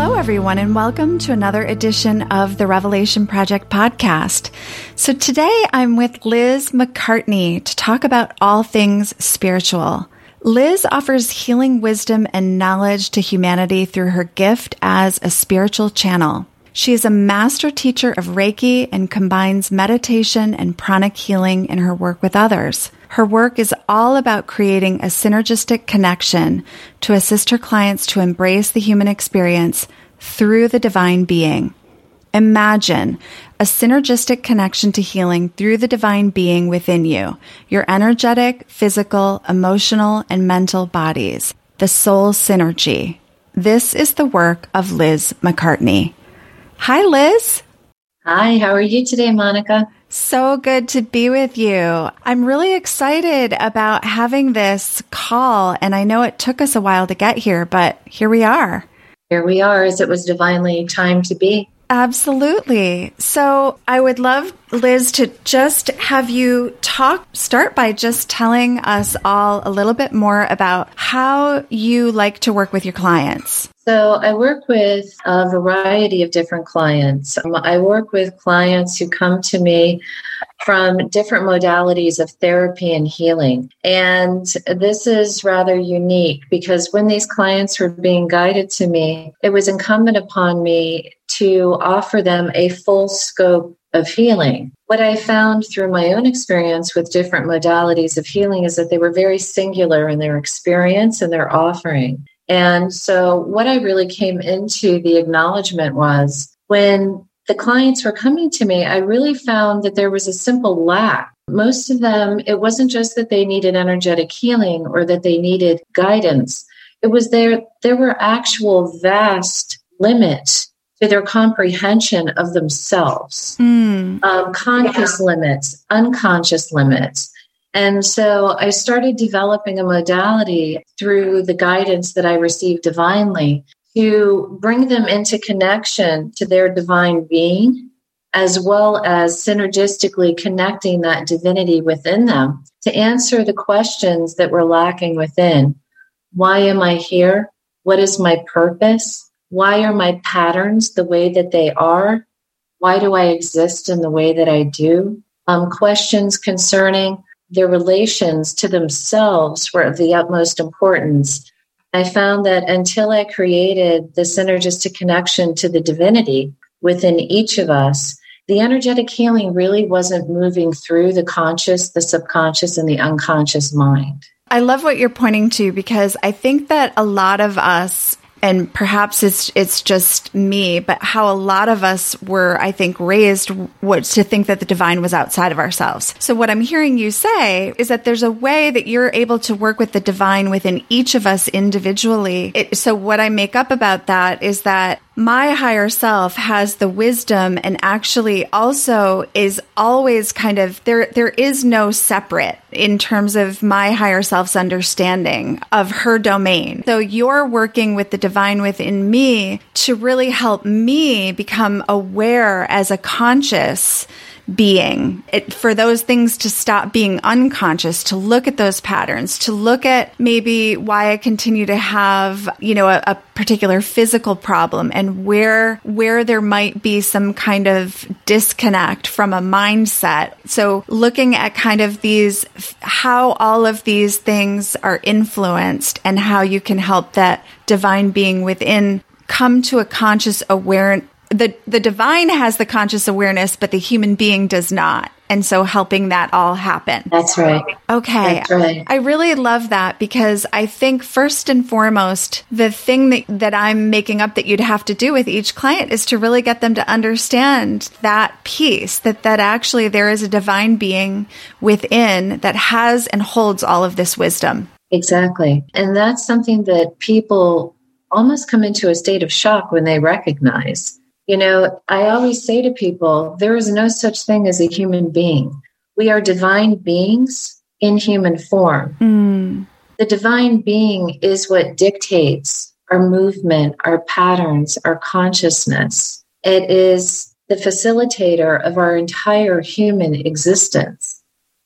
Hello, everyone, and welcome to another edition of the Revelation Project podcast. So today I'm with Liz McCartney to talk about all things spiritual. Liz offers healing wisdom and knowledge to humanity through her gift as a spiritual channel. She is a master teacher of Reiki and combines meditation and pranic healing in her work with others. Her work is all about creating a synergistic connection to assist her clients to embrace the human experience through the divine being. Imagine a synergistic connection to healing through the divine being within you, your energetic, physical, emotional, and mental bodies, the soul synergy. This is the work of Liz McCartney. Hi, Liz. Hi, how are you today, Monica? So good to be with you. I'm really excited about having this call, and I know it took us a while to get here, but here we are. Here we are, as it was divinely timed to be. Absolutely. So I would love, Liz, to just have you talk, start by just telling us all a little bit more about how you like to work with your clients. So I work with a variety of different clients. Um, I work with clients who come to me from different modalities of therapy and healing. And this is rather unique because when these clients were being guided to me, it was incumbent upon me to offer them a full scope of healing. What I found through my own experience with different modalities of healing is that they were very singular in their experience and their offering. And so, what I really came into the acknowledgement was when the clients were coming to me, I really found that there was a simple lack. Most of them, it wasn't just that they needed energetic healing or that they needed guidance. It was there, there were actual vast limits to their comprehension of themselves, mm. um, conscious yeah. limits, unconscious limits. And so I started developing a modality through the guidance that I received divinely to bring them into connection to their divine being, as well as synergistically connecting that divinity within them to answer the questions that were lacking within. Why am I here? What is my purpose? Why are my patterns the way that they are? Why do I exist in the way that I do? Um, questions concerning their relations to themselves were of the utmost importance. I found that until I created the synergistic connection to the divinity within each of us, the energetic healing really wasn't moving through the conscious, the subconscious, and the unconscious mind. I love what you're pointing to because I think that a lot of us and perhaps it's it's just me, but how a lot of us were, I think, raised what, to think that the divine was outside of ourselves. So what I'm hearing you say is that there's a way that you're able to work with the divine within each of us individually. It, so what I make up about that is that my higher self has the wisdom and actually also is always kind of there there is no separate in terms of my higher self's understanding of her domain. So you're working with the divine within me to really help me become aware as a conscious being, it, for those things to stop being unconscious, to look at those patterns, to look at maybe why I continue to have, you know, a, a particular physical problem and where, where there might be some kind of disconnect from a mindset. So looking at kind of these, how all of these things are influenced and how you can help that divine being within come to a conscious awareness the the divine has the conscious awareness but the human being does not. And so helping that all happen. That's right. Okay. That's right. i really love that because i think first and foremost the thing that, that i'm making up that you'd have to do with each client is to really get them to understand that piece that that actually there is a divine being within that has and holds all of this wisdom. Exactly. And that's something that people almost come into a state of shock when they recognize you know, I always say to people, there is no such thing as a human being. We are divine beings in human form. Mm. The divine being is what dictates our movement, our patterns, our consciousness. It is the facilitator of our entire human existence.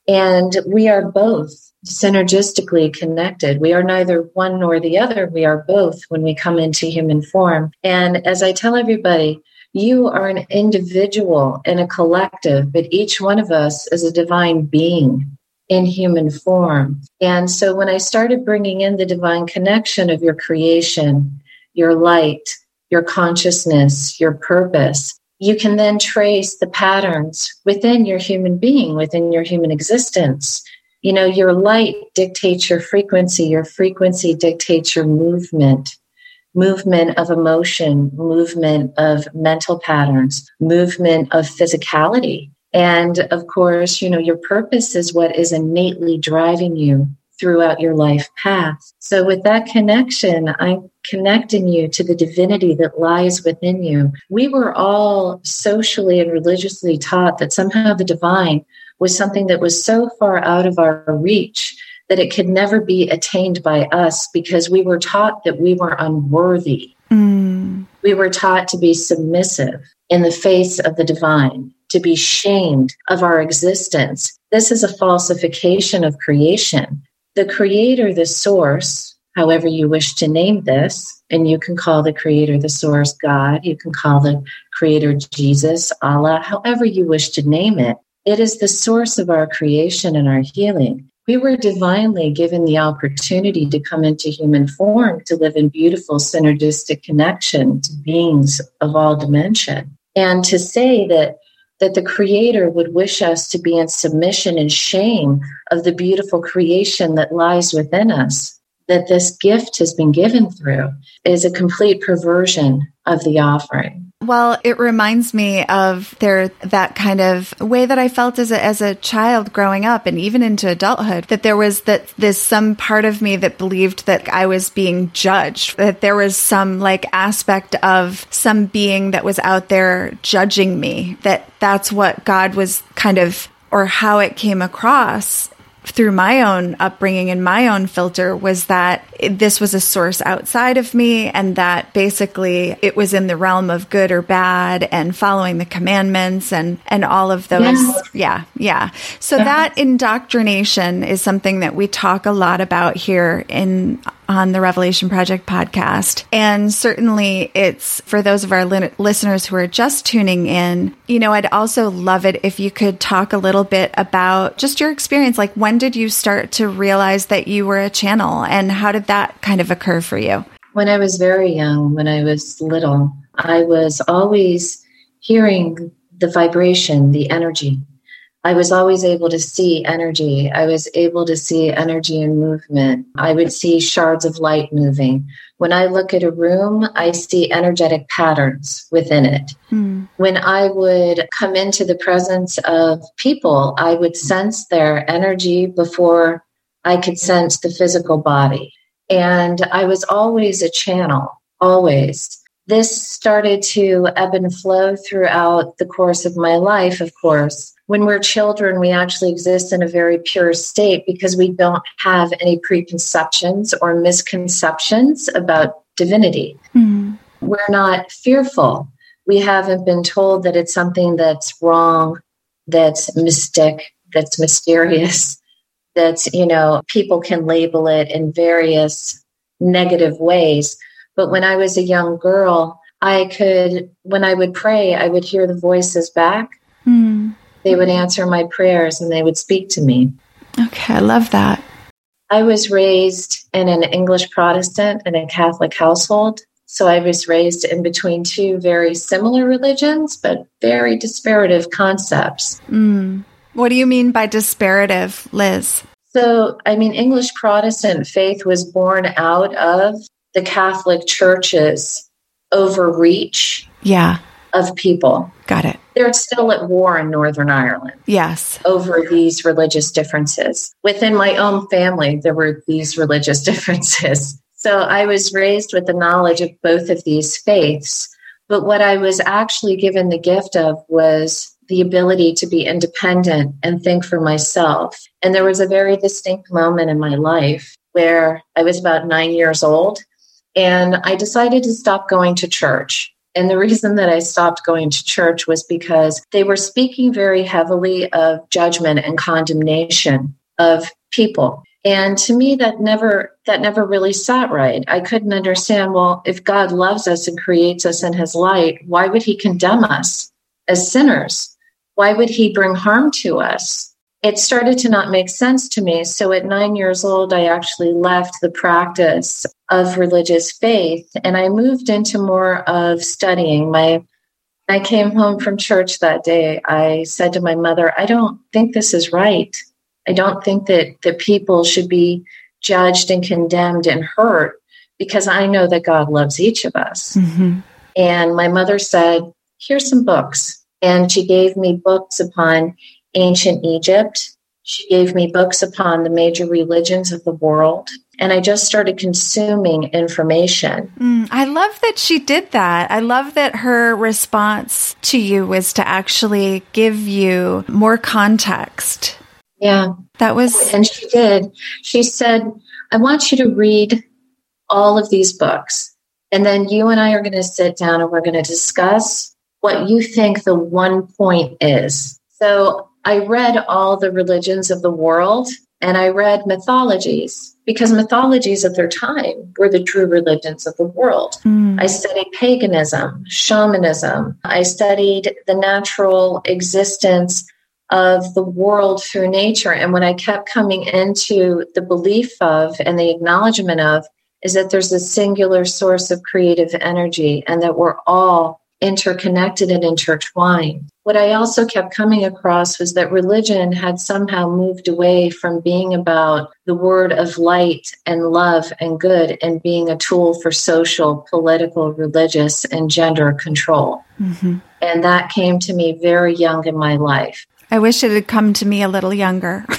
And we are both synergistically connected. We are neither one nor the other. We are both when we come into human form. And as I tell everybody, you are an individual and a collective, but each one of us is a divine being in human form. And so when I started bringing in the divine connection of your creation, your light, your consciousness, your purpose, you can then trace the patterns within your human being, within your human existence. You know, your light dictates your frequency, your frequency dictates your movement, movement of emotion, movement of mental patterns, movement of physicality. And of course, you know, your purpose is what is innately driving you throughout your life path. So, with that connection, I'm connecting you to the divinity that lies within you. We were all socially and religiously taught that somehow the divine was something that was so far out of our reach that it could never be attained by us because we were taught that we were unworthy. Mm. We were taught to be submissive in the face of the divine, to be shamed of our existence. This is a falsification of creation the creator, the source, however you wish to name this, and you can call the creator, the source, God, you can call the creator Jesus, Allah, however you wish to name it. It is the source of our creation and our healing. We were divinely given the opportunity to come into human form to live in beautiful synergistic connection to beings of all dimension. And to say that that the creator would wish us to be in submission and shame of the beautiful creation that lies within us that this gift has been given through is a complete perversion of the offering. Well, it reminds me of there that kind of way that I felt as a, as a child growing up and even into adulthood that there was that this some part of me that believed that I was being judged, that there was some like aspect of some being that was out there judging me, that that's what God was kind of or how it came across through my own upbringing and my own filter was that this was a source outside of me and that basically it was in the realm of good or bad and following the commandments and and all of those yes. yeah yeah so yes. that indoctrination is something that we talk a lot about here in on the Revelation Project podcast. And certainly it's for those of our li- listeners who are just tuning in, you know, I'd also love it if you could talk a little bit about just your experience. Like, when did you start to realize that you were a channel and how did that kind of occur for you? When I was very young, when I was little, I was always hearing the vibration, the energy I was always able to see energy. I was able to see energy and movement. I would see shards of light moving. When I look at a room, I see energetic patterns within it. Mm. When I would come into the presence of people, I would sense their energy before I could sense the physical body. And I was always a channel, always. This started to ebb and flow throughout the course of my life, of course when we're children, we actually exist in a very pure state because we don't have any preconceptions or misconceptions about divinity. Mm-hmm. We're not fearful. We haven't been told that it's something that's wrong, that's mystic, that's mysterious, that's, you know, people can label it in various negative ways. But when I was a young girl, I could, when I would pray, I would hear the voices back. Mm they would answer my prayers and they would speak to me. Okay, I love that. I was raised in an English Protestant and a Catholic household. So I was raised in between two very similar religions, but very disparative concepts. Mm. What do you mean by disparative, Liz? So, I mean, English Protestant faith was born out of the Catholic Church's overreach yeah. of people. Got it they're still at war in Northern Ireland. Yes. Over these religious differences. Within my own family, there were these religious differences. So I was raised with the knowledge of both of these faiths. But what I was actually given the gift of was the ability to be independent and think for myself. And there was a very distinct moment in my life where I was about nine years old and I decided to stop going to church. And the reason that I stopped going to church was because they were speaking very heavily of judgment and condemnation of people. And to me that never that never really sat right. I couldn't understand, well, if God loves us and creates us in his light, why would he condemn us as sinners? Why would he bring harm to us? It started to not make sense to me. So at 9 years old I actually left the practice of religious faith and I moved into more of studying. My I came home from church that day. I said to my mother, I don't think this is right. I don't think that that people should be judged and condemned and hurt because I know that God loves each of us. Mm-hmm. And my mother said, Here's some books. And she gave me books upon ancient Egypt. She gave me books upon the major religions of the world. And I just started consuming information. Mm, I love that she did that. I love that her response to you was to actually give you more context yeah. That was. And she did. She said, I want you to read all of these books. And then you and I are going to sit down and we're going to discuss what you think the one point is. So I read all the religions of the world and I read mythologies because mythologies of their time were the true religions of the world. Mm. I studied paganism, shamanism. I studied the natural existence of the world through nature. And what I kept coming into the belief of and the acknowledgement of is that there's a singular source of creative energy and that we're all interconnected and intertwined. What I also kept coming across was that religion had somehow moved away from being about the word of light and love and good and being a tool for social, political, religious, and gender control. Mm-hmm. And that came to me very young in my life. I wish it had come to me a little younger.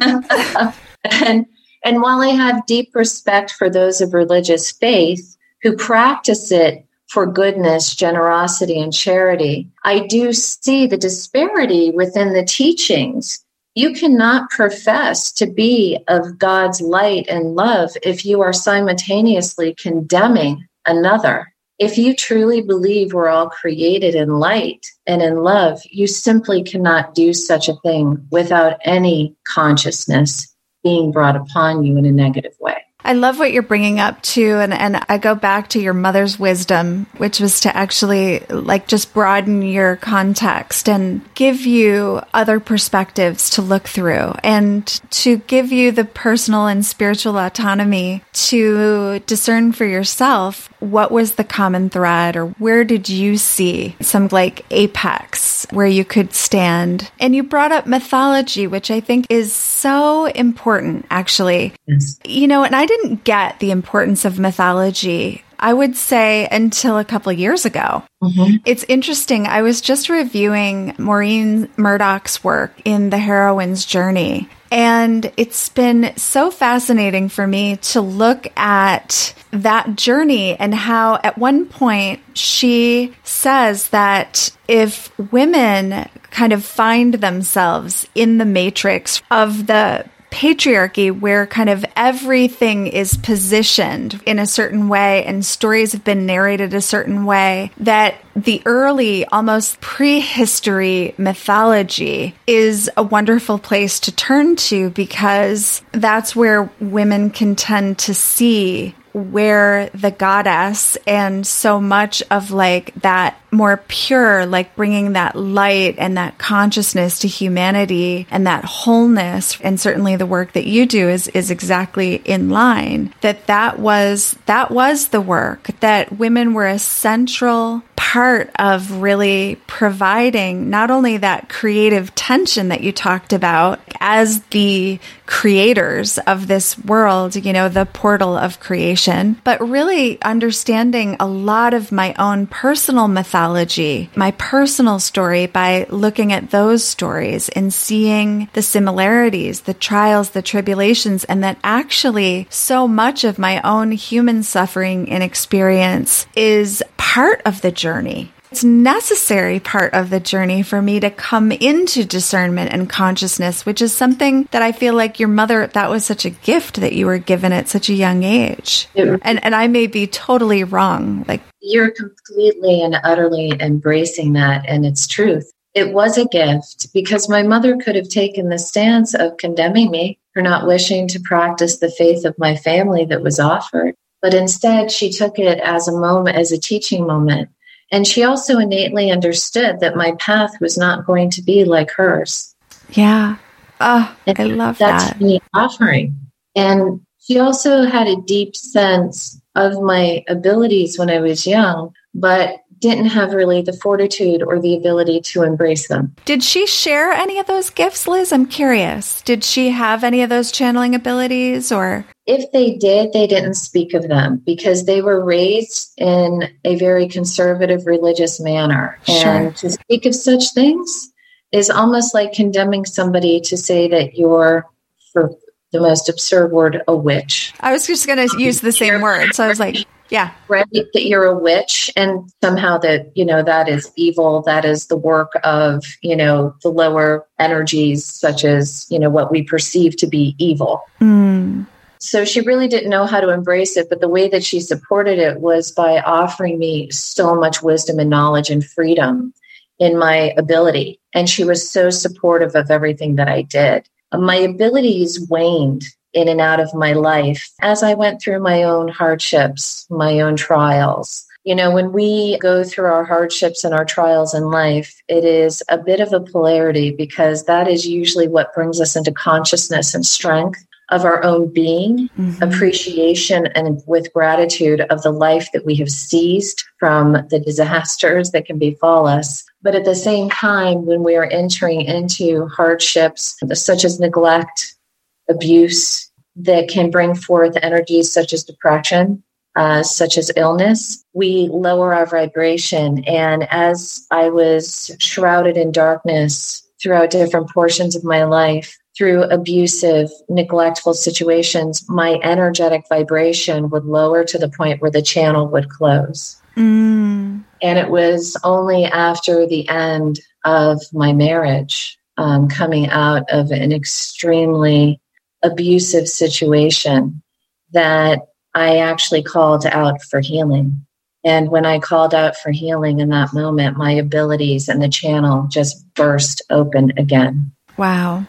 and and while I have deep respect for those of religious faith who practice it for goodness, generosity, and charity, I do see the disparity within the teachings. You cannot profess to be of God's light and love if you are simultaneously condemning another. If you truly believe we're all created in light and in love, you simply cannot do such a thing without any consciousness being brought upon you in a negative way. I love what you're bringing up too. And, and I go back to your mother's wisdom, which was to actually like just broaden your context and give you other perspectives to look through and to give you the personal and spiritual autonomy to discern for yourself what was the common thread or where did you see some like apex where you could stand. And you brought up mythology, which I think is so important actually. Yes. You know, and I didn't get the importance of mythology I would say until a couple years ago. Mm-hmm. It's interesting. I was just reviewing Maureen Murdock's work in The Heroine's Journey. And it's been so fascinating for me to look at that journey and how at one point she says that if women kind of find themselves in the matrix of the patriarchy where kind of everything is positioned in a certain way and stories have been narrated a certain way that the early almost prehistory mythology is a wonderful place to turn to because that's where women can tend to see where the goddess and so much of like that more pure, like bringing that light and that consciousness to humanity and that wholeness. And certainly the work that you do is, is exactly in line that that was, that was the work that women were a central part of really providing not only that creative tension that you talked about as the creators of this world, you know, the portal of creation, but really understanding a lot of my own personal mythology, my personal story by looking at those stories and seeing the similarities, the trials, the tribulations, and that actually so much of my own human suffering and experience is part of the journey it's necessary part of the journey for me to come into discernment and consciousness, which is something that I feel like your mother, that was such a gift that you were given at such a young age. and, and I may be totally wrong. Like you're completely and utterly embracing that and its truth. It was a gift because my mother could have taken the stance of condemning me for not wishing to practice the faith of my family that was offered. But instead, she took it as a moment, as a teaching moment. And she also innately understood that my path was not going to be like hers. Yeah. Oh, I love that's that. me offering. And she also had a deep sense of my abilities when I was young, but didn't have really the fortitude or the ability to embrace them. Did she share any of those gifts, Liz? I'm curious. Did she have any of those channeling abilities or? If they did, they didn't speak of them because they were raised in a very conservative religious manner. Sure. And to speak of such things is almost like condemning somebody to say that you're, for the most absurd word, a witch. I was just going to use the same word. So I was like, yeah. Right. That you're a witch and somehow that, you know, that is evil. That is the work of, you know, the lower energies, such as, you know, what we perceive to be evil. Mm. So she really didn't know how to embrace it. But the way that she supported it was by offering me so much wisdom and knowledge and freedom in my ability. And she was so supportive of everything that I did. My abilities waned in and out of my life as I went through my own hardships, my own trials. You know, when we go through our hardships and our trials in life, it is a bit of a polarity because that is usually what brings us into consciousness and strength of our own being, mm-hmm. appreciation, and with gratitude of the life that we have seized from the disasters that can befall us. But at the same time, when we are entering into hardships such as neglect, abuse that can bring forth energies such as depression, uh, such as illness, we lower our vibration. And as I was shrouded in darkness throughout different portions of my life, through abusive, neglectful situations, my energetic vibration would lower to the point where the channel would close. Mm. And it was only after the end of my marriage, um, coming out of an extremely abusive situation that I actually called out for healing. And when I called out for healing in that moment, my abilities and the channel just burst open again. Wow.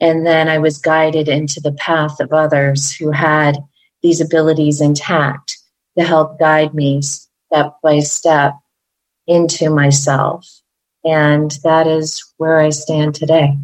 And then I was guided into the path of others who had these abilities intact to help guide me step by step into myself. And that is where I stand today.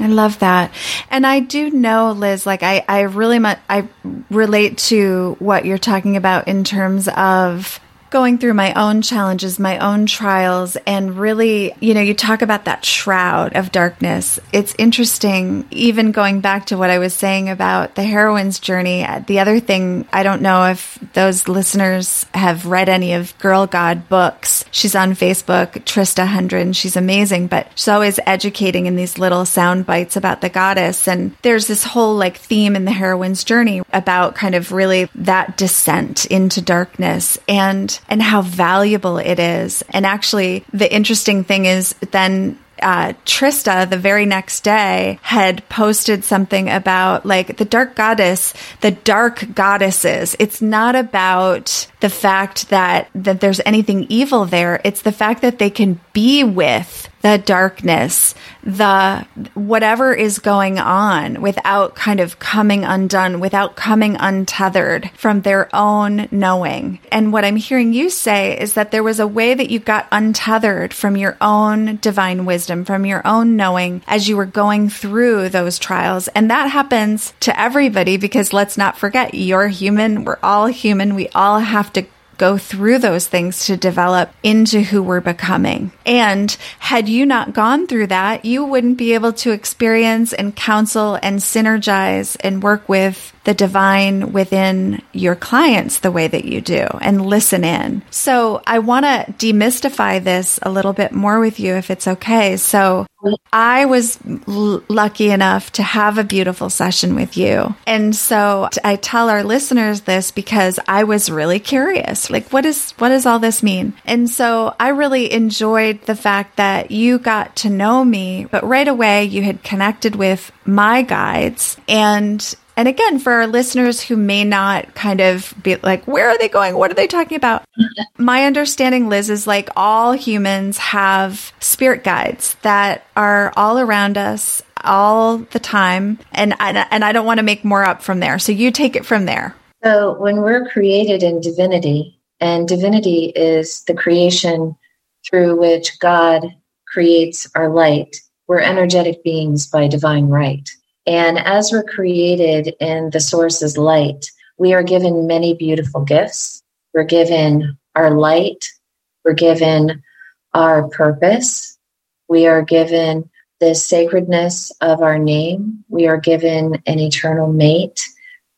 I love that. And I do know, Liz, like I, I really much, I relate to what you're talking about in terms of going through my own challenges, my own trials, and really, you know, you talk about that shroud of darkness. It's interesting, even going back to what I was saying about the heroine's journey. The other thing, I don't know if those listeners have read any of Girl God books. She's on Facebook, Trista Hendren. She's amazing, but she's always educating in these little sound bites about the goddess. And there's this whole like theme in the heroine's journey about kind of really that descent into darkness. And and how valuable it is. And actually, the interesting thing is then uh, Trista the very next day had posted something about like the dark goddess, the dark goddesses. It's not about the fact that that there's anything evil there. It's the fact that they can be with the darkness, the whatever is going on without kind of coming undone, without coming untethered from their own knowing. And what I'm hearing you say is that there was a way that you got untethered from your own divine wisdom, from your own knowing as you were going through those trials. And that happens to everybody because let's not forget you're human. We're all human. We all have to go through those things to develop into who we're becoming. And had you not gone through that, you wouldn't be able to experience and counsel and synergize and work with the divine within your clients the way that you do and listen in. So I want to demystify this a little bit more with you if it's okay. So I was l- lucky enough to have a beautiful session with you. And so I tell our listeners this because I was really curious. Like, what is, what does all this mean? And so I really enjoyed the fact that you got to know me, but right away you had connected with my guides and and again, for our listeners who may not kind of be like, where are they going? What are they talking about? My understanding, Liz, is like all humans have spirit guides that are all around us all the time. And, and I don't want to make more up from there. So you take it from there. So when we're created in divinity, and divinity is the creation through which God creates our light, we're energetic beings by divine right. And as we're created in the source's light, we are given many beautiful gifts. We're given our light, we're given our purpose, we are given the sacredness of our name, we are given an eternal mate.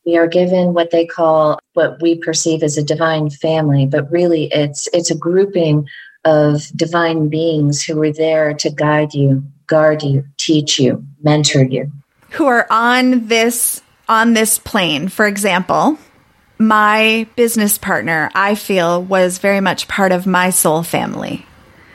We are given what they call what we perceive as a divine family, but really it's it's a grouping of divine beings who are there to guide you, guard you, teach you, mentor you who are on this on this plane. For example, my business partner, I feel, was very much part of my soul family.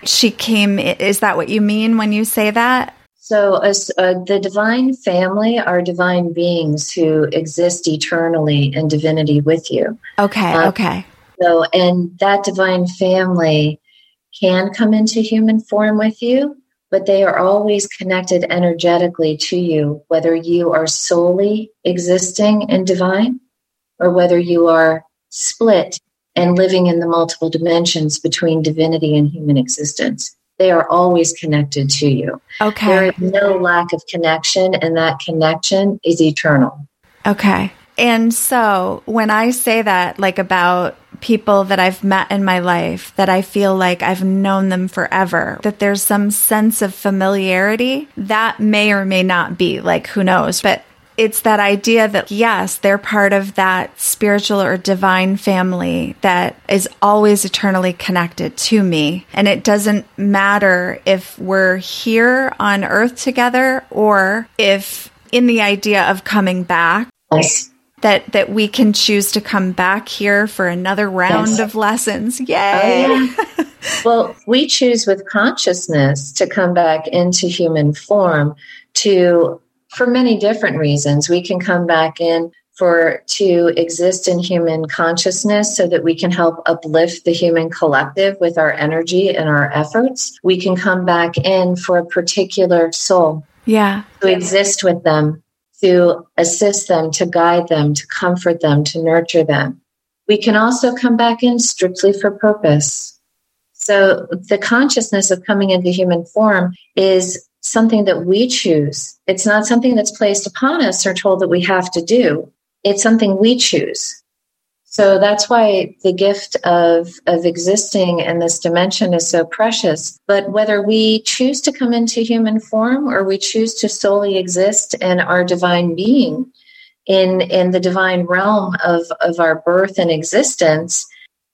She came. Is that what you mean when you say that? So, as uh, the divine family are divine beings who exist eternally in divinity with you. Okay. Uh, okay. So, and that divine family can come into human form with you, but they are always connected energetically to you, whether you are solely existing in divine or whether you are split and living in the multiple dimensions between divinity and human existence. They are always connected to you. Okay. There is no lack of connection, and that connection is eternal. Okay. And so when I say that, like about people that I've met in my life, that I feel like I've known them forever, that there's some sense of familiarity, that may or may not be, like, who knows? But it's that idea that yes, they're part of that spiritual or divine family that is always eternally connected to me. And it doesn't matter if we're here on earth together or if in the idea of coming back. That that we can choose to come back here for another round yes. of lessons. Oh, Yay! Oh, yeah. well, we choose with consciousness to come back into human form to for many different reasons. We can come back in for to exist in human consciousness so that we can help uplift the human collective with our energy and our efforts. We can come back in for a particular soul. Yeah. To exist with them to assist them, to guide them, to comfort them, to nurture them. We can also come back in strictly for purpose. So the consciousness of coming into human form is something that we choose. It's not something that's placed upon us or told that we have to do. It's something we choose. So that's why the gift of, of existing in this dimension is so precious. But whether we choose to come into human form or we choose to solely exist in our divine being, in, in the divine realm of, of our birth and existence,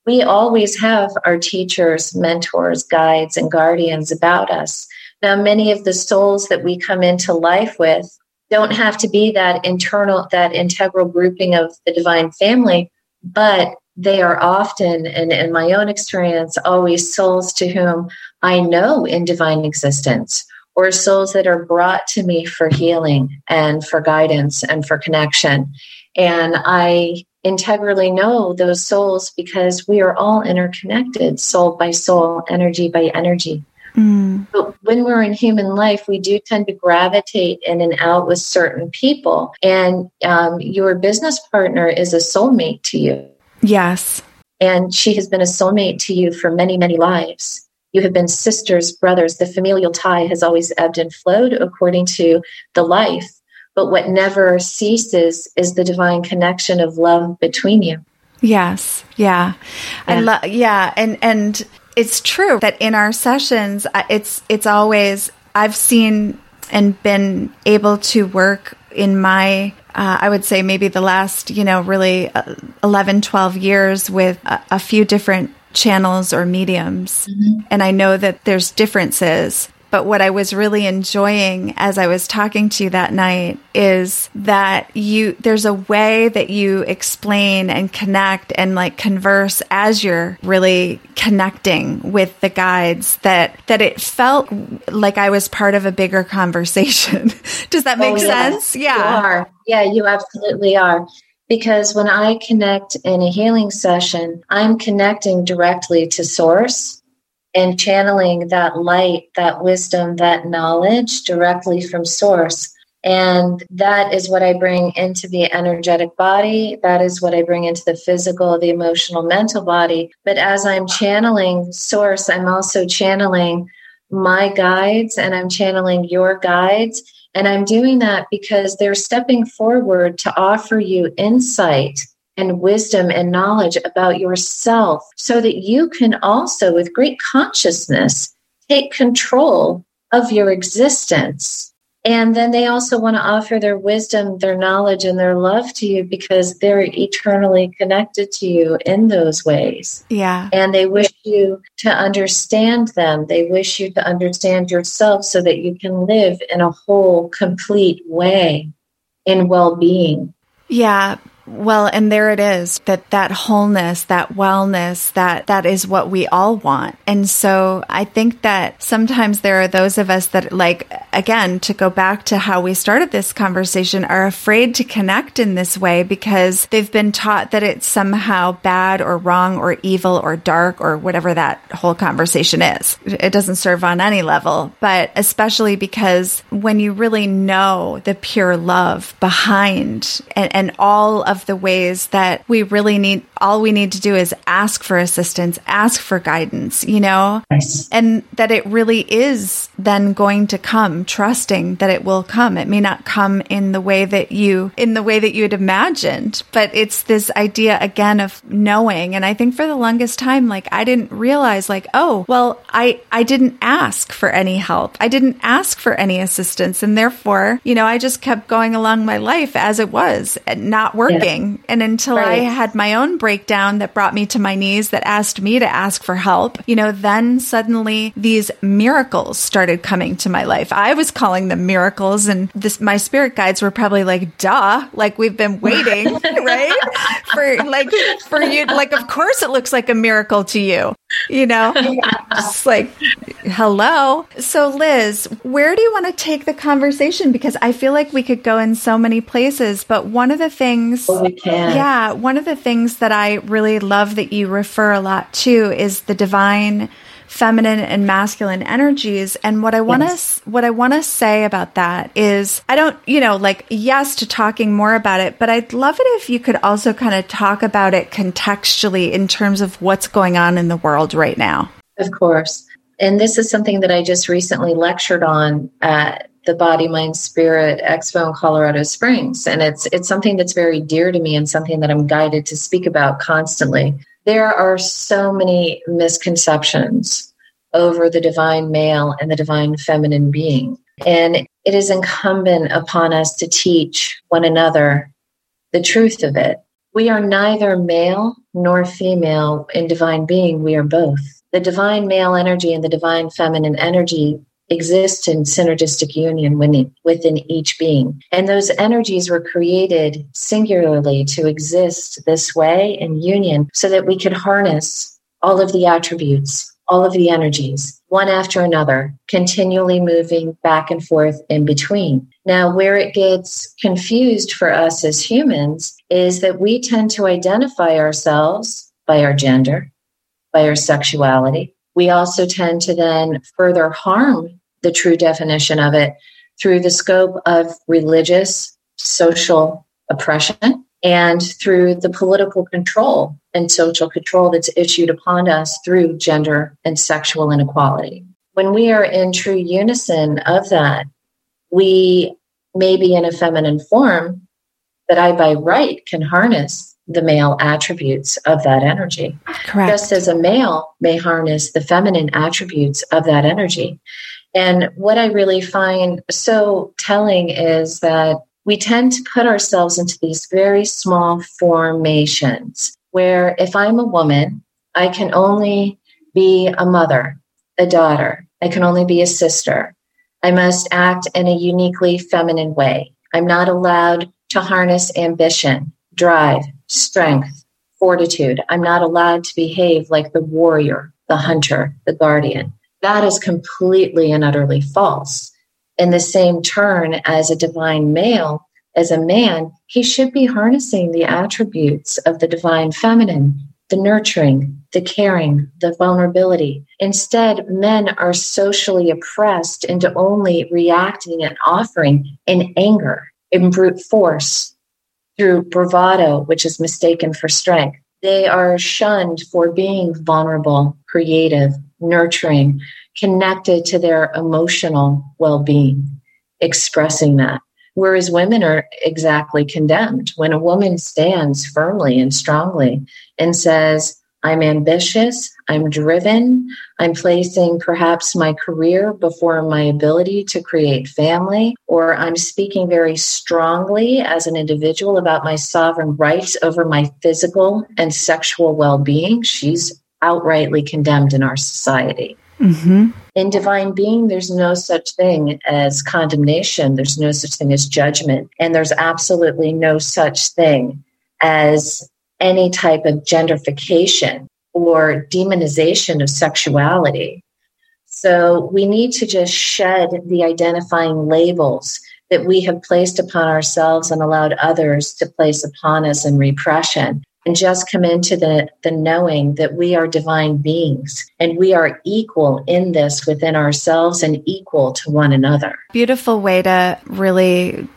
we always have our teachers, mentors, guides, and guardians about us. Now, many of the souls that we come into life with don't have to be that internal, that integral grouping of the divine family but they are often, and in my own experience, always souls to whom I know in divine existence, or souls that are brought to me for healing and for guidance and for connection. And I integrally know those souls because we are all interconnected, soul by soul, energy by energy. Mm. But when we're in human life, we do tend to gravitate in and out with certain people. And um, your business partner is a soulmate to you. Yes. And she has been a soulmate to you for many, many lives. You have been sisters, brothers. The familial tie has always ebbed and flowed according to the life. But what never ceases is the divine connection of love between you. Yes. Yeah. yeah. I love, yeah. And, and it's true that in our sessions, it's it's always I've seen and been able to work in my uh, I would say maybe the last, you know, really uh, 11, 12 years with a, a few different channels or mediums. Mm-hmm. And I know that there's differences, but what I was really enjoying as I was talking to you that night is that you, there's a way that you explain and connect and like converse as you're really connecting with the guides that, that it felt like I was part of a bigger conversation. Does that make oh, sense? Yeah. You are. Yeah, you absolutely are because when I connect in a healing session, I'm connecting directly to source and channeling that light, that wisdom, that knowledge directly from source. And that is what I bring into the energetic body. That is what I bring into the physical, the emotional, mental body. But as I'm channeling source, I'm also channeling my guides and I'm channeling your guides. And I'm doing that because they're stepping forward to offer you insight and wisdom and knowledge about yourself so that you can also, with great consciousness, take control of your existence. And then they also want to offer their wisdom, their knowledge, and their love to you because they're eternally connected to you in those ways. Yeah. And they wish you to understand them. They wish you to understand yourself so that you can live in a whole, complete way in well being. Yeah. Well, and there it is that that wholeness, that wellness, that that is what we all want. And so I think that sometimes there are those of us that like again to go back to how we started this conversation are afraid to connect in this way because they've been taught that it's somehow bad or wrong or evil or dark or whatever that whole conversation is. It doesn't serve on any level, but especially because when you really know the pure love behind and, and all of the ways that we really need, all we need to do is ask for assistance, ask for guidance, you know, and that it really is then going to come, trusting that it will come. It may not come in the way that you, in the way that you had imagined, but it's this idea again of knowing. And I think for the longest time, like I didn't realize like, oh, well, I, I didn't ask for any help. I didn't ask for any assistance. And therefore, you know, I just kept going along my life as it was, not working. And until right. I had my own breakdown that brought me to my knees, that asked me to ask for help, you know, then suddenly these miracles started coming to my life. I was calling them miracles, and this my spirit guides were probably like, "Duh!" Like we've been waiting, right? For like for you, like of course it looks like a miracle to you, you know. It's like, hello. So Liz, where do you want to take the conversation? Because I feel like we could go in so many places, but one of the things we can. Yeah, one of the things that I really love that you refer a lot to is the divine feminine and masculine energies and what i want to yes. what i want to say about that is i don't you know like yes to talking more about it but i'd love it if you could also kind of talk about it contextually in terms of what's going on in the world right now of course and this is something that i just recently lectured on at the Body Mind Spirit Expo in Colorado Springs, and it's it's something that's very dear to me and something that I'm guided to speak about constantly. There are so many misconceptions over the divine male and the divine feminine being, and it is incumbent upon us to teach one another the truth of it. We are neither male nor female in divine being. We are both. The divine male energy and the divine feminine energy exist in synergistic union within each being. And those energies were created singularly to exist this way in union so that we could harness all of the attributes, all of the energies, one after another, continually moving back and forth in between. Now, where it gets confused for us as humans is that we tend to identify ourselves by our gender, by our sexuality, we also tend to then further harm the true definition of it through the scope of religious, social oppression and through the political control and social control that's issued upon us through gender and sexual inequality. When we are in true unison of that, we may be in a feminine form, but I by right can harness the male attributes of that energy. Correct. Just as a male may harness the feminine attributes of that energy. And what I really find so telling is that we tend to put ourselves into these very small formations where if I'm a woman, I can only be a mother, a daughter, I can only be a sister. I must act in a uniquely feminine way. I'm not allowed to harness ambition, drive, strength, fortitude. I'm not allowed to behave like the warrior, the hunter, the guardian. That is completely and utterly false. In the same turn as a divine male, as a man, he should be harnessing the attributes of the divine feminine, the nurturing, the caring, the vulnerability. Instead, men are socially oppressed into only reacting and offering in anger, in brute force, through bravado, which is mistaken for strength. They are shunned for being vulnerable, creative, nurturing, connected to their emotional well being, expressing that. Whereas women are exactly condemned. When a woman stands firmly and strongly and says, I'm ambitious, I'm driven, I'm placing perhaps my career before my ability to create family, or I'm speaking very strongly as an individual about my sovereign rights over my physical and sexual well being. She's outrightly condemned in our society. Mm-hmm. In divine being, there's no such thing as condemnation, there's no such thing as judgment, and there's absolutely no such thing as any type of gentrification or demonization of sexuality. So we need to just shed the identifying labels that we have placed upon ourselves and allowed others to place upon us in repression and just come into the, the knowing that we are divine beings and we are equal in this within ourselves and equal to one another. Beautiful way to really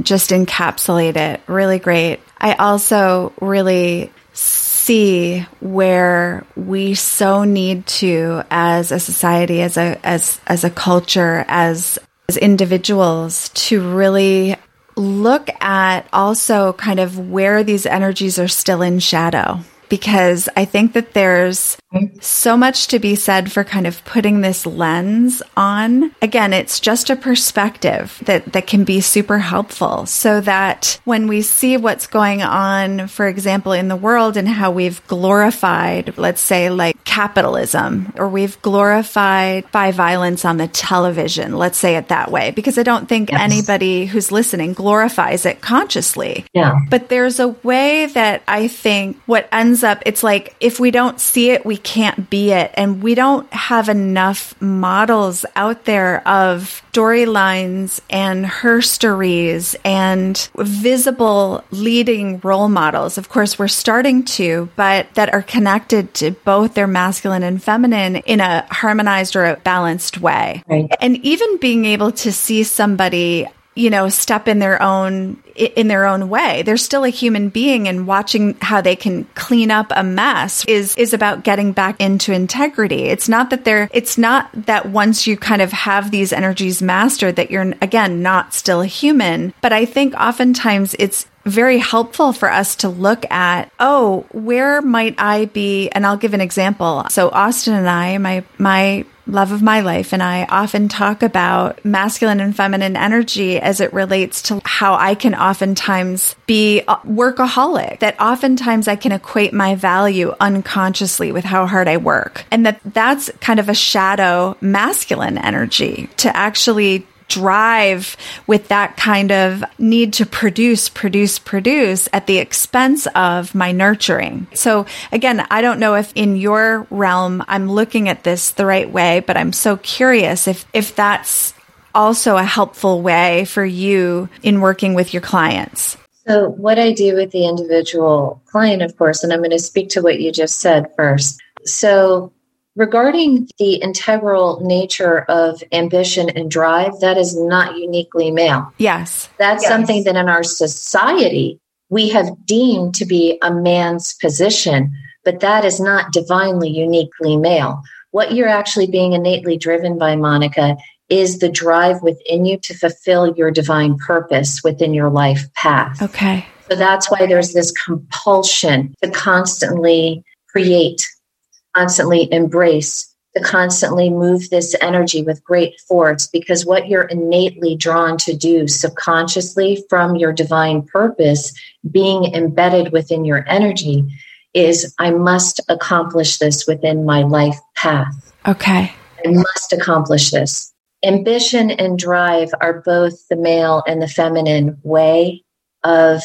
just encapsulate it. Really great. I also really see where we so need to as a society as a as as a culture as as individuals to really look at also kind of where these energies are still in shadow because I think that there's so much to be said for kind of putting this lens on. Again, it's just a perspective that, that can be super helpful so that when we see what's going on, for example, in the world and how we've glorified, let's say like capitalism, or we've glorified by violence on the television, let's say it that way, because I don't think yes. anybody who's listening glorifies it consciously. Yeah. But there's a way that I think what ends up, it's like if we don't see it, we can't be it. And we don't have enough models out there of storylines and her stories and visible leading role models. Of course, we're starting to, but that are connected to both their masculine and feminine in a harmonized or a balanced way. Right. And even being able to see somebody you know, step in their own in their own way. They're still a human being and watching how they can clean up a mess is is about getting back into integrity. It's not that they're it's not that once you kind of have these energies mastered that you're again not still a human, but I think oftentimes it's very helpful for us to look at, oh, where might I be? And I'll give an example. So Austin and I, my my love of my life. And I often talk about masculine and feminine energy as it relates to how I can oftentimes be workaholic, that oftentimes I can equate my value unconsciously with how hard I work. And that that's kind of a shadow masculine energy to actually drive with that kind of need to produce, produce, produce at the expense of my nurturing. So again, I don't know if in your realm I'm looking at this the right way, but I'm so curious if, if that's also a helpful way for you in working with your clients. So, what I do with the individual client, of course, and I'm going to speak to what you just said first. So, Regarding the integral nature of ambition and drive, that is not uniquely male. Yes. That's yes. something that in our society we have deemed to be a man's position, but that is not divinely uniquely male. What you're actually being innately driven by, Monica, is the drive within you to fulfill your divine purpose within your life path. Okay. So that's why there's this compulsion to constantly create constantly embrace, to constantly move this energy with great force because what you're innately drawn to do subconsciously from your divine purpose being embedded within your energy is I must accomplish this within my life path. Okay. I must accomplish this. Ambition and drive are both the male and the feminine way of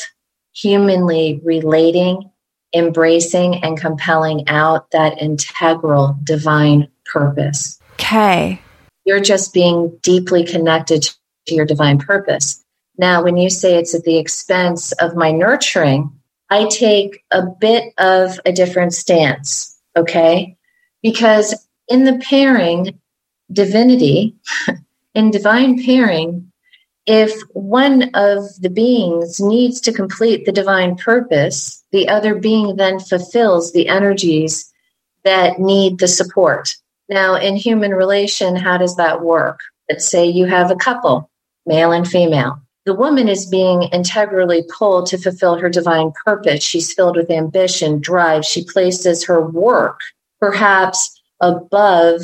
humanly relating, embracing, and compelling out that integral divine purpose. Okay. You're just being deeply connected to your divine purpose. Now, when you say it's at the expense of my nurturing, I take a bit of a different stance, okay? Because in the pairing divinity, in divine pairing, if one of the beings needs to complete the divine purpose, the other being then fulfills the energies that need the support. Now, in human relation, how does that work? Let's say you have a couple, male and female. The woman is being integrally pulled to fulfill her divine purpose. She's filled with ambition, drive. She places her work perhaps above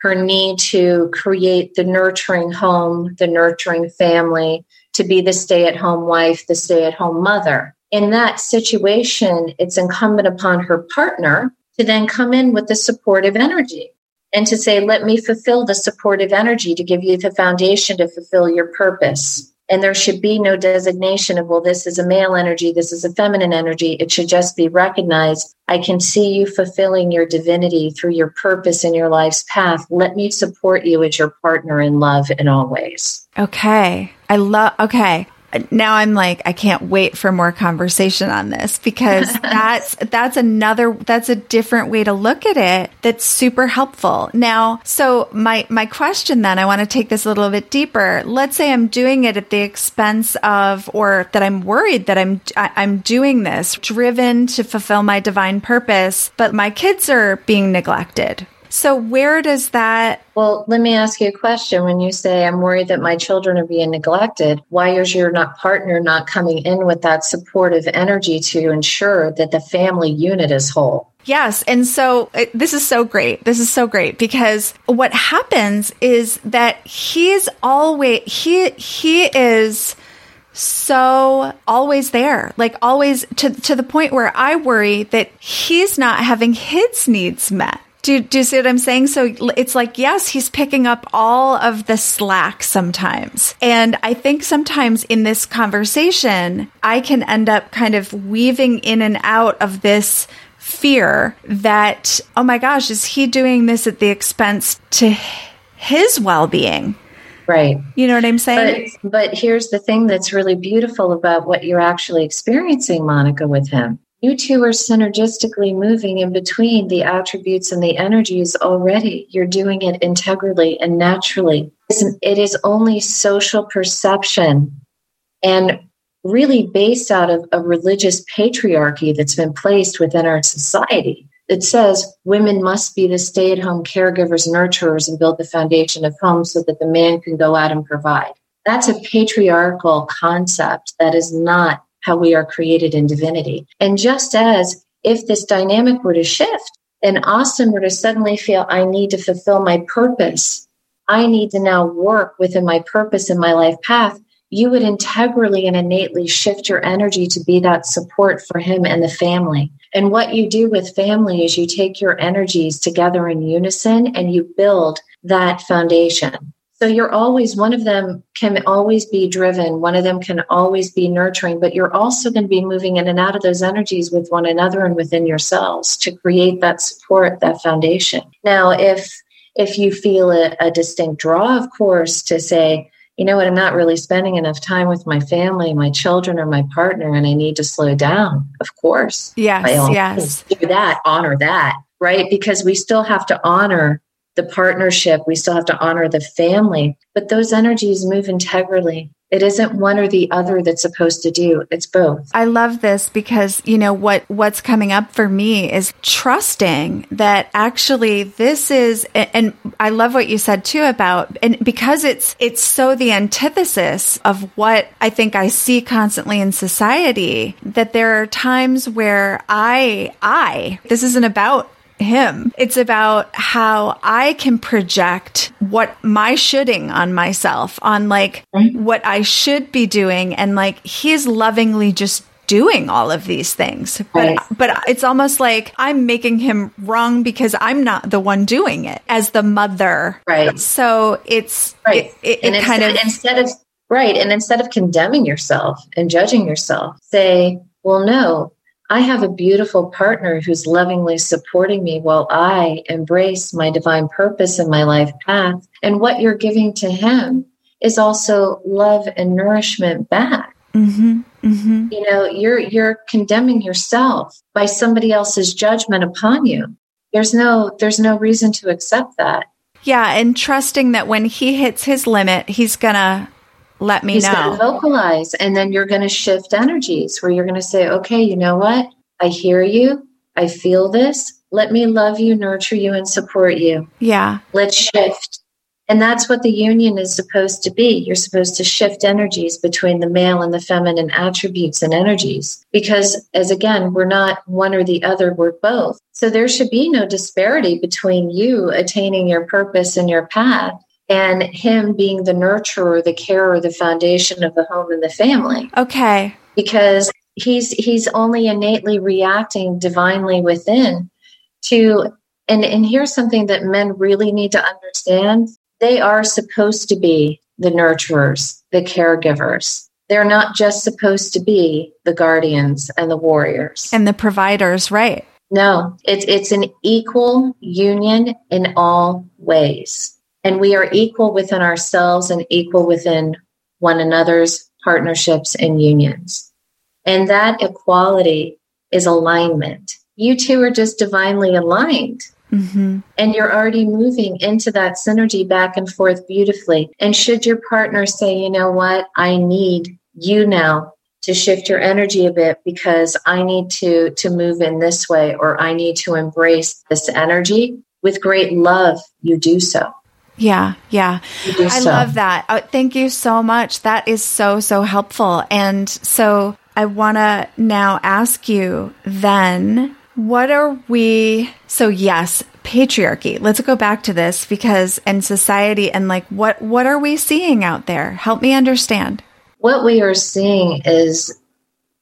her need to create the nurturing home, the nurturing family, to be the stay at home wife, the stay at home mother. In that situation, it's incumbent upon her partner to then come in with the supportive energy and to say, let me fulfill the supportive energy to give you the foundation to fulfill your purpose. And there should be no designation of, well, this is a male energy, this is a feminine energy. It should just be recognized. I can see you fulfilling your divinity through your purpose in your life's path. Let me support you as your partner in love in all ways. Okay. I love, okay now I'm like, I can't wait for more conversation on this because that's, that's another, that's a different way to look at it. That's super helpful. Now, so my, my question then, I want to take this a little bit deeper. Let's say I'm doing it at the expense of, or that I'm worried that I'm, I, am i am doing this driven to fulfill my divine purpose, but my kids are being neglected so, where does that? Well, let me ask you a question. When you say, I'm worried that my children are being neglected, why is your not partner not coming in with that supportive energy to ensure that the family unit is whole? Yes. And so it, this is so great. This is so great because what happens is that he's always, he, he is so always there, like always to, to the point where I worry that he's not having his needs met. Do, do you see what I'm saying? So it's like, yes, he's picking up all of the slack sometimes. And I think sometimes in this conversation, I can end up kind of weaving in and out of this fear that, oh my gosh, is he doing this at the expense to his well being? Right. You know what I'm saying? But, but here's the thing that's really beautiful about what you're actually experiencing, Monica, with him you two are synergistically moving in between the attributes and the energies already. You're doing it integrally and naturally. It is only social perception and really based out of a religious patriarchy that's been placed within our society. that says women must be the stay at home caregivers, nurturers, and build the foundation of home so that the man can go out and provide. That's a patriarchal concept that is not how we are created in divinity. And just as if this dynamic were to shift and Austin were to suddenly feel, I need to fulfill my purpose, I need to now work within my purpose in my life path, you would integrally and innately shift your energy to be that support for him and the family. And what you do with family is you take your energies together in unison and you build that foundation. So you're always, one of them can always be driven, one of them can always be nurturing, but you're also going to be moving in and out of those energies with one another and within yourselves to create that support, that foundation. Now, if if you feel a, a distinct draw, of course, to say, you know what, I'm not really spending enough time with my family, my children, or my partner, and I need to slow down. Of course. Yes. Yes. Do that, honor that, right? Because we still have to honor the partnership. We still have to honor the family, but those energies move integrally. It isn't one or the other that's supposed to do. It's both. I love this because, you know, what, what's coming up for me is trusting that actually this is, and I love what you said too about, and because it's, it's so the antithesis of what I think I see constantly in society, that there are times where I, I, this isn't about him. It's about how I can project what my shoulding on myself, on like right. what I should be doing. And like he's lovingly just doing all of these things. But right. but it's almost like I'm making him wrong because I'm not the one doing it as the mother. Right. So it's right. It, it, it kind of instead of right and instead of condemning yourself and judging yourself, say, well, no, I have a beautiful partner who's lovingly supporting me while I embrace my divine purpose in my life path. And what you're giving to him is also love and nourishment back. Mm-hmm. Mm-hmm. You know, you're you're condemning yourself by somebody else's judgment upon you. There's no there's no reason to accept that. Yeah, and trusting that when he hits his limit, he's gonna let me he's know. Vocalize, and then you're gonna shift energies where you're gonna say, "Okay, you know what? I hear you. I feel this. Let me love you, nurture you, and support you. Yeah. Let's shift." And that's what the union is supposed to be. You're supposed to shift energies between the male and the feminine attributes and energies. Because, as again, we're not one or the other, we're both. So there should be no disparity between you attaining your purpose and your path and him being the nurturer, the carer, the foundation of the home and the family. Okay. Because he's he's only innately reacting divinely within to and and here's something that men really need to understand they are supposed to be the nurturers, the caregivers. They're not just supposed to be the guardians and the warriors and the providers, right? No, it's it's an equal union in all ways. And we are equal within ourselves and equal within one another's partnerships and unions. And that equality is alignment. You two are just divinely aligned. Mm-hmm. And you're already moving into that synergy back and forth beautifully. And should your partner say, you know what, I need you now to shift your energy a bit because I need to to move in this way or I need to embrace this energy with great love, you do so. Yeah, yeah. I so. love that. Oh, thank you so much. That is so, so helpful. And so I want to now ask you then what are we? So yes, patriarchy. Let's go back to this because in society and like what what are we seeing out there? Help me understand. What we are seeing is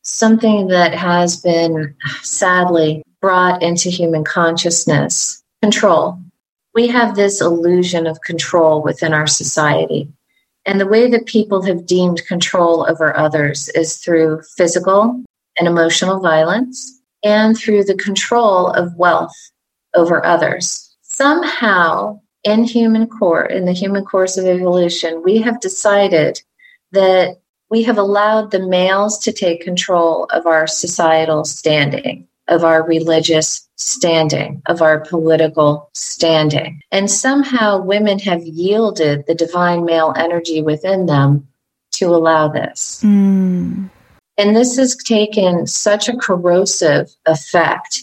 something that has been sadly brought into human consciousness, control. We have this illusion of control within our society. And the way that people have deemed control over others is through physical and emotional violence and through the control of wealth over others. Somehow, in human core, in the human course of evolution, we have decided that we have allowed the males to take control of our societal standing, of our religious standing, of our political standing. And somehow women have yielded the divine male energy within them to allow this. Mm. And this has taken such a corrosive effect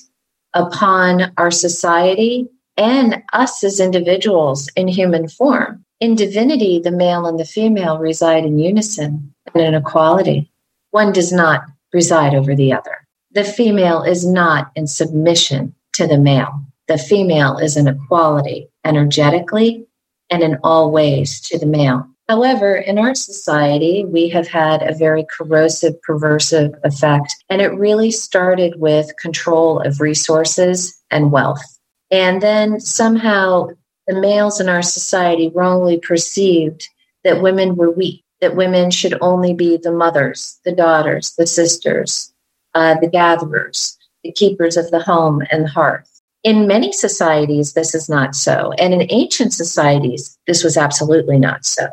upon our society and us as individuals in human form. In divinity, the male and the female reside in unison and in equality. One does not reside over the other. The female is not in submission to the male. The female is in equality energetically and in all ways to the male. However, in our society, we have had a very corrosive, perversive effect, and it really started with control of resources and wealth. And then somehow the males in our society wrongly perceived that women were weak, that women should only be the mothers, the daughters, the sisters, uh, the gatherers, the keepers of the home and hearth. In many societies, this is not so. And in ancient societies, this was absolutely not so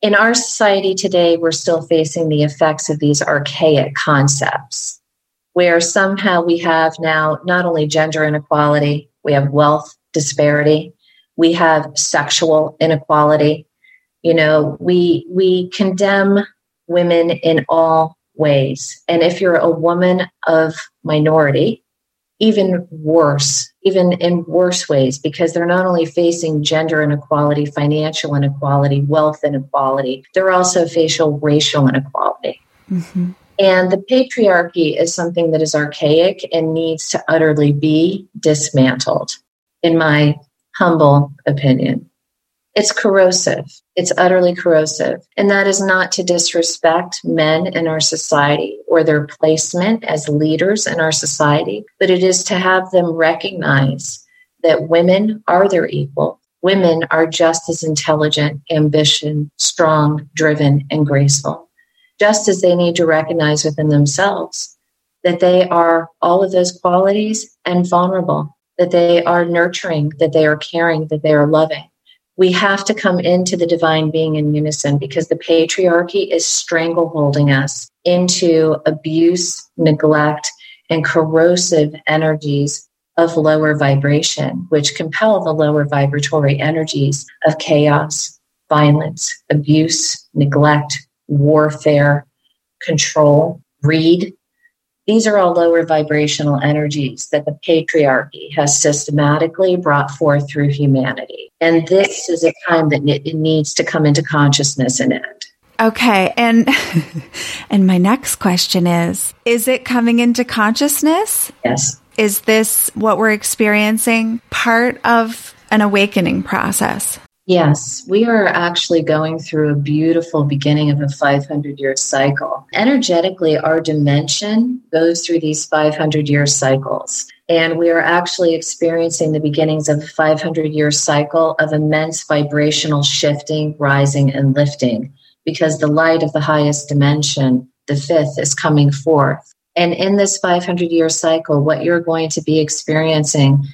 in our society today, we're still facing the effects of these archaic concepts where somehow we have now not only gender inequality, we have wealth disparity, we have sexual inequality. You know, we we condemn women in all ways. And if you're a woman of minority, even worse, even in worse ways, because they're not only facing gender inequality, financial inequality, wealth inequality, they're also facing racial inequality. Mm-hmm. And the patriarchy is something that is archaic and needs to utterly be dismantled, in my humble opinion. It's corrosive. It's utterly corrosive. And that is not to disrespect men in our society or their placement as leaders in our society, but it is to have them recognize that women are their equal. Women are just as intelligent, ambitious, strong, driven, and graceful, just as they need to recognize within themselves that they are all of those qualities and vulnerable, that they are nurturing, that they are caring, that they are loving. We have to come into the divine being in unison because the patriarchy is strangleholding us into abuse, neglect, and corrosive energies of lower vibration, which compel the lower vibratory energies of chaos, violence, abuse, neglect, warfare, control, greed. These are all lower vibrational energies that the patriarchy has systematically brought forth through humanity. And this is a time that it needs to come into consciousness and end. Okay, and and my next question is is it coming into consciousness? Yes. Is this what we're experiencing part of an awakening process? Yes, we are actually going through a beautiful beginning of a 500 year cycle. Energetically, our dimension goes through these 500 year cycles. And we are actually experiencing the beginnings of a 500 year cycle of immense vibrational shifting, rising, and lifting because the light of the highest dimension, the fifth, is coming forth. And in this 500 year cycle, what you're going to be experiencing,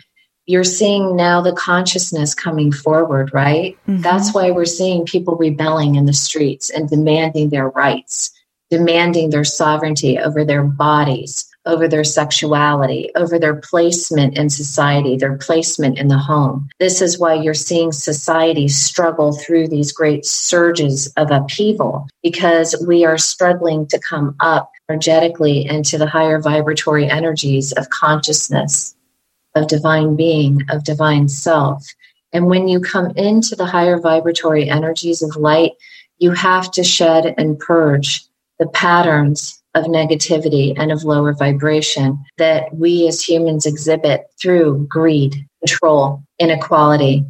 you're seeing now the consciousness coming forward, right? Mm-hmm. That's why we're seeing people rebelling in the streets and demanding their rights, demanding their sovereignty over their bodies, over their sexuality, over their placement in society, their placement in the home. This is why you're seeing society struggle through these great surges of upheaval because we are struggling to come up energetically into the higher vibratory energies of consciousness, of divine being, of divine self. And when you come into the higher vibratory energies of light, you have to shed and purge the patterns of negativity and of lower vibration that we as humans exhibit through greed, control, inequality,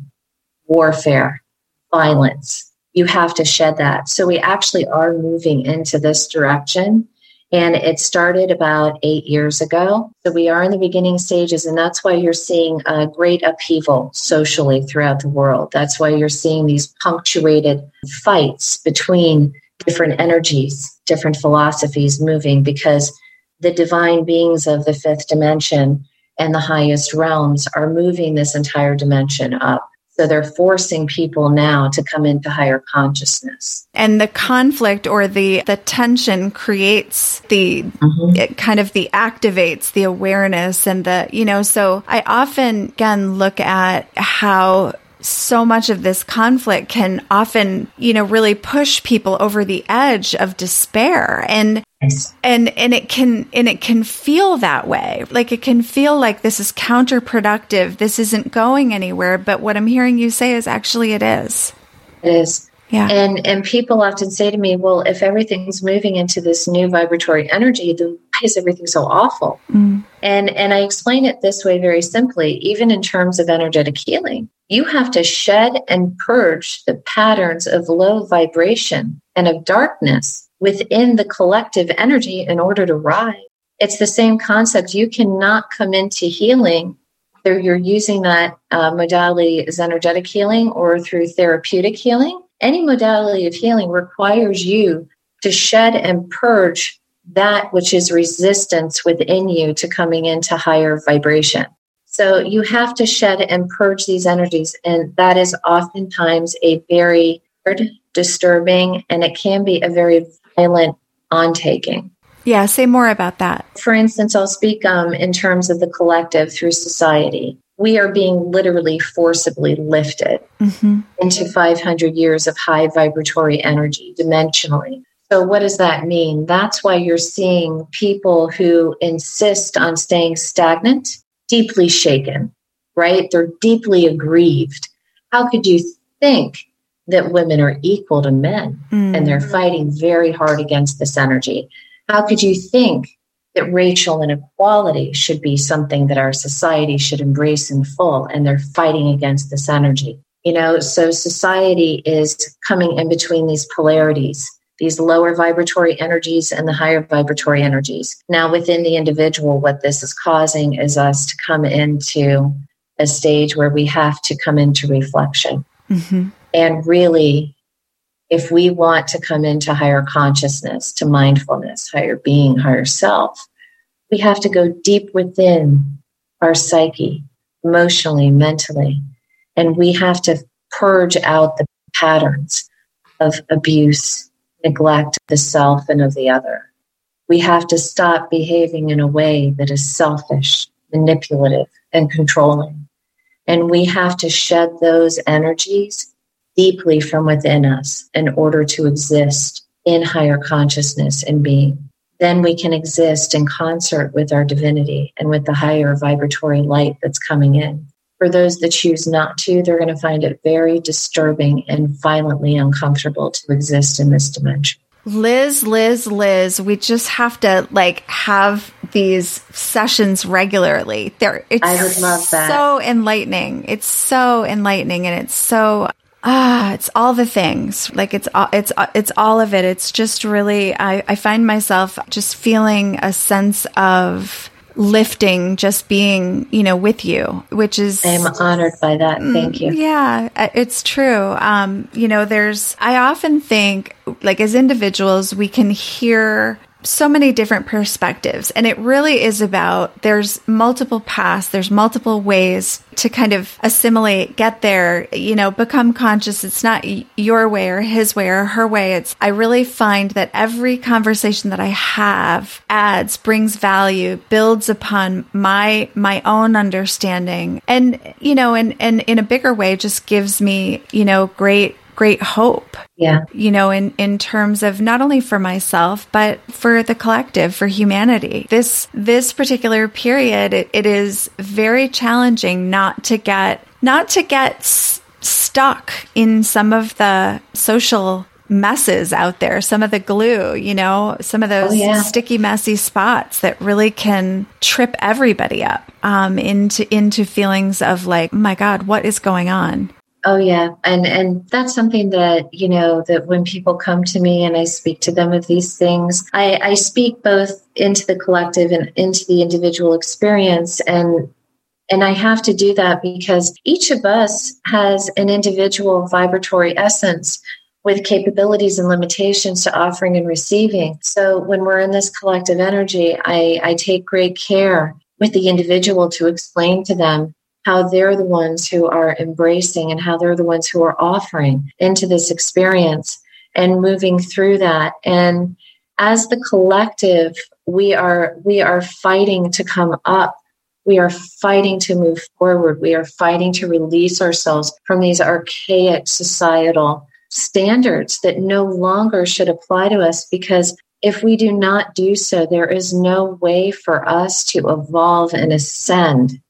warfare, violence. You have to shed that. So we actually are moving into this direction. And it started about eight years ago. So we are in the beginning stages, and that's why you're seeing a great upheaval socially throughout the world. That's why you're seeing these punctuated fights between different energies, different philosophies moving because the divine beings of the fifth dimension and the highest realms are moving this entire dimension up. So they're forcing people now to come into higher consciousness. And the conflict or the the tension creates the mm-hmm. it kind of the activates the awareness and the you know so I often again look at how so much of this conflict can often, you know, really push people over the edge of despair. And and and it can and it can feel that way. Like it can feel like this is counterproductive. This isn't going anywhere. But what i'm hearing you say is actually it is. It is. Yeah. And and people often say to me, well, if everything's moving into this new vibratory energy, then why is everything so awful? Mm. And and I explain it this way very simply, even in terms of energetic healing. You have to shed and purge the patterns of low vibration and of darkness within the collective energy in order to rise. It's the same concept. You cannot come into healing whether you're using that uh, modality as energetic healing or through therapeutic healing any modality of healing requires you to shed and purge that which is resistance within you to coming into higher vibration. So you have to shed and purge these energies. And that is oftentimes a very hard, disturbing, and it can be a very violent ontaking. Yeah, say more about that. For instance, I'll speak um, in terms of the collective through society we are being literally forcibly lifted mm-hmm. into 500 years of high vibratory energy dimensionally. So, what does that mean? That's why you're seeing people who insist on staying stagnant deeply shaken, right? They're deeply aggrieved. How could you think that women are equal to men? Mm. And they're fighting very hard against this energy. How could you think that racial inequality should be something that our society should embrace in full and they're fighting against this energy? You know, so society is coming in between these polarities these lower vibratory energies and the higher vibratory energies. Now, within the individual, what this is causing is us to come into a stage where we have to come into reflection. Mm-hmm. And really, if we want to come into higher consciousness, to mindfulness, higher being, higher self, we have to go deep within our psyche, emotionally, mentally, and we have to purge out the patterns of abuse, neglect the self and of the other. We have to stop behaving in a way that is selfish, manipulative, and controlling. And we have to shed those energies deeply from within us in order to exist in higher consciousness and being. Then we can exist in concert with our divinity and with the higher vibratory light that's coming in. For those that choose not to, they're going to find it very disturbing and violently uncomfortable to exist in this dimension. Liz, Liz, Liz, we just have to like have these sessions regularly. There, it's I would love that. So enlightening. It's so enlightening, and it's so ah, it's all the things. Like it's all, it's it's all of it. It's just really. I I find myself just feeling a sense of lifting just being you know with you which is i'm honored by that. Mm, thank you. yeah uh, it's true. Um you know there's i often think like as individuals we can hear so many different perspectives. And it really is about there's multiple paths, there's multiple ways to kind of assimilate, get there, you know, become conscious. It's not your way or his way or her way. It's, I really find that every conversation that I have adds, brings value, builds upon my, my own understanding. And, you know, and, and in a bigger way, just gives me, you know, great great hope. Yeah. You know, in, in terms of not only for myself, but for the collective, for humanity. This, this particular period, it, it is very challenging not to get, not to get s- stuck in some of the social messes out there, some of the glue, you know, some of those oh, yeah. sticky, messy spots that really can trip everybody up um, into into feelings of like, my God, what is going on? Oh yeah, and and that's something that you know that when people come to me and I speak to them of these things, I, I speak both into the collective and into the individual experience, and and I have to do that because each of us has an individual vibratory essence with capabilities and limitations to offering and receiving. So when we're in this collective energy, I, I take great care with the individual to explain to them how they're the ones who are embracing and how they're the ones who are offering into this experience and moving through that. And as the collective we are we are fighting to come up. We are fighting to move forward. We are fighting to release ourselves from these archaic societal standards that no longer should apply to us because if we do not do so there is no way for us to evolve and ascend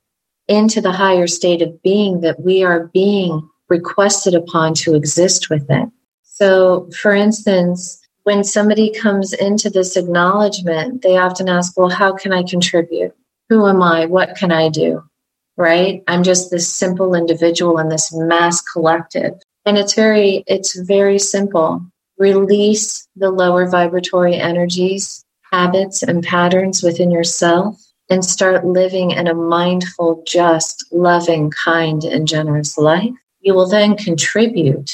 into the higher state of being that we are being requested upon to exist within. So, for instance, when somebody comes into this acknowledgement, they often ask, Well, how can I contribute? Who am I? What can I do? Right? I'm just this simple individual in this mass collective. And it's very, it's very simple. Release the lower vibratory energies, habits, and patterns within yourself and start living in a mindful, just, loving, kind, and generous life, you will then contribute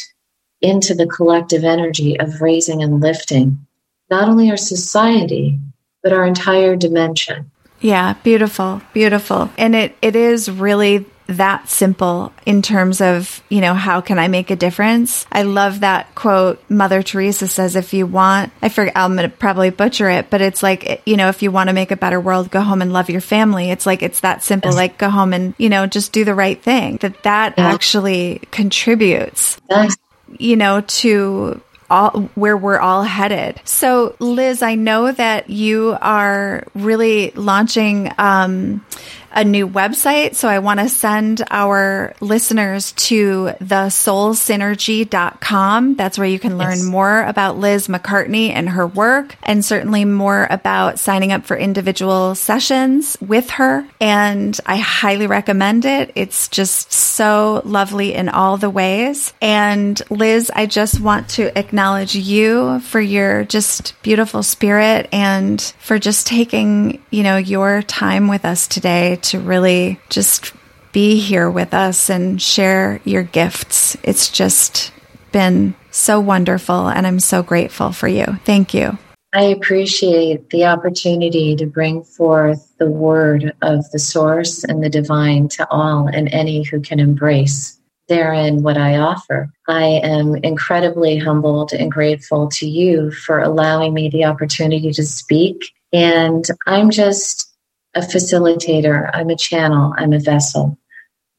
into the collective energy of raising and lifting not only our society, but our entire dimension. Yeah, beautiful, beautiful. And it, it is really that simple in terms of, you know, how can I make a difference? I love that quote. Mother Teresa says, if you want, I forget, I'm going to probably butcher it, but it's like, you know, if you want to make a better world, go home and love your family. It's like, it's that simple, like go home and, you know, just do the right thing. That that yeah. actually contributes, yes. you know, to all where we're all headed. So, Liz, I know that you are really launching um, a new website. So I want to send our listeners to thesoulsynergy.com. That's where you can learn yes. more about Liz McCartney and her work and certainly more about signing up for individual sessions with her. And I highly recommend it. It's just so lovely in all the ways. And Liz, I just want to acknowledge you for your just beautiful spirit and for just taking, you know, your time with us today to really just be here with us and share your gifts. It's just been so wonderful, and I'm so grateful for you. Thank you. I appreciate the opportunity to bring forth the word of the source and the divine to all and any who can embrace therein what I offer. I am incredibly humbled and grateful to you for allowing me the opportunity to speak. And I'm just a facilitator, I'm a channel, I'm a vessel.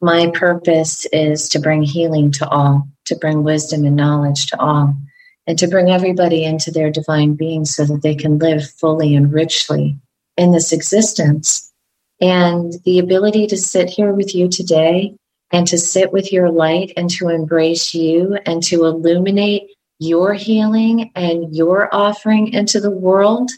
My purpose is to bring healing to all, to bring wisdom and knowledge to all, and to bring everybody into their divine being so that they can live fully and richly in this existence. And the ability to sit here with you today and to sit with your light and to embrace you and to illuminate your healing and your offering into the world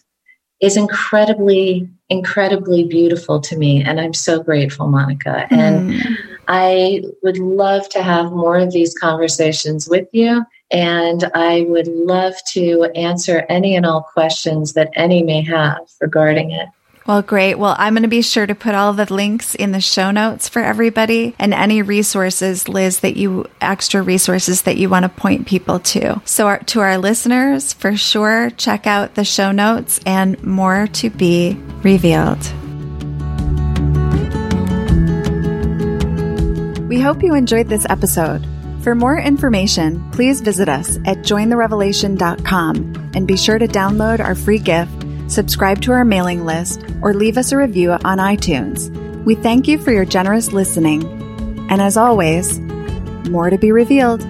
is incredibly, incredibly beautiful to me. And I'm so grateful, Monica. Mm. And I would love to have more of these conversations with you. And I would love to answer any and all questions that any may have regarding it. Well, great. Well, I'm going to be sure to put all the links in the show notes for everybody and any resources, Liz, that you extra resources that you want to point people to. So, our, to our listeners, for sure, check out the show notes and more to be revealed. We hope you enjoyed this episode. For more information, please visit us at jointherevelation.com and be sure to download our free gift subscribe to our mailing list, or leave us a review on iTunes. We thank you for your generous listening. And as always, more to be revealed.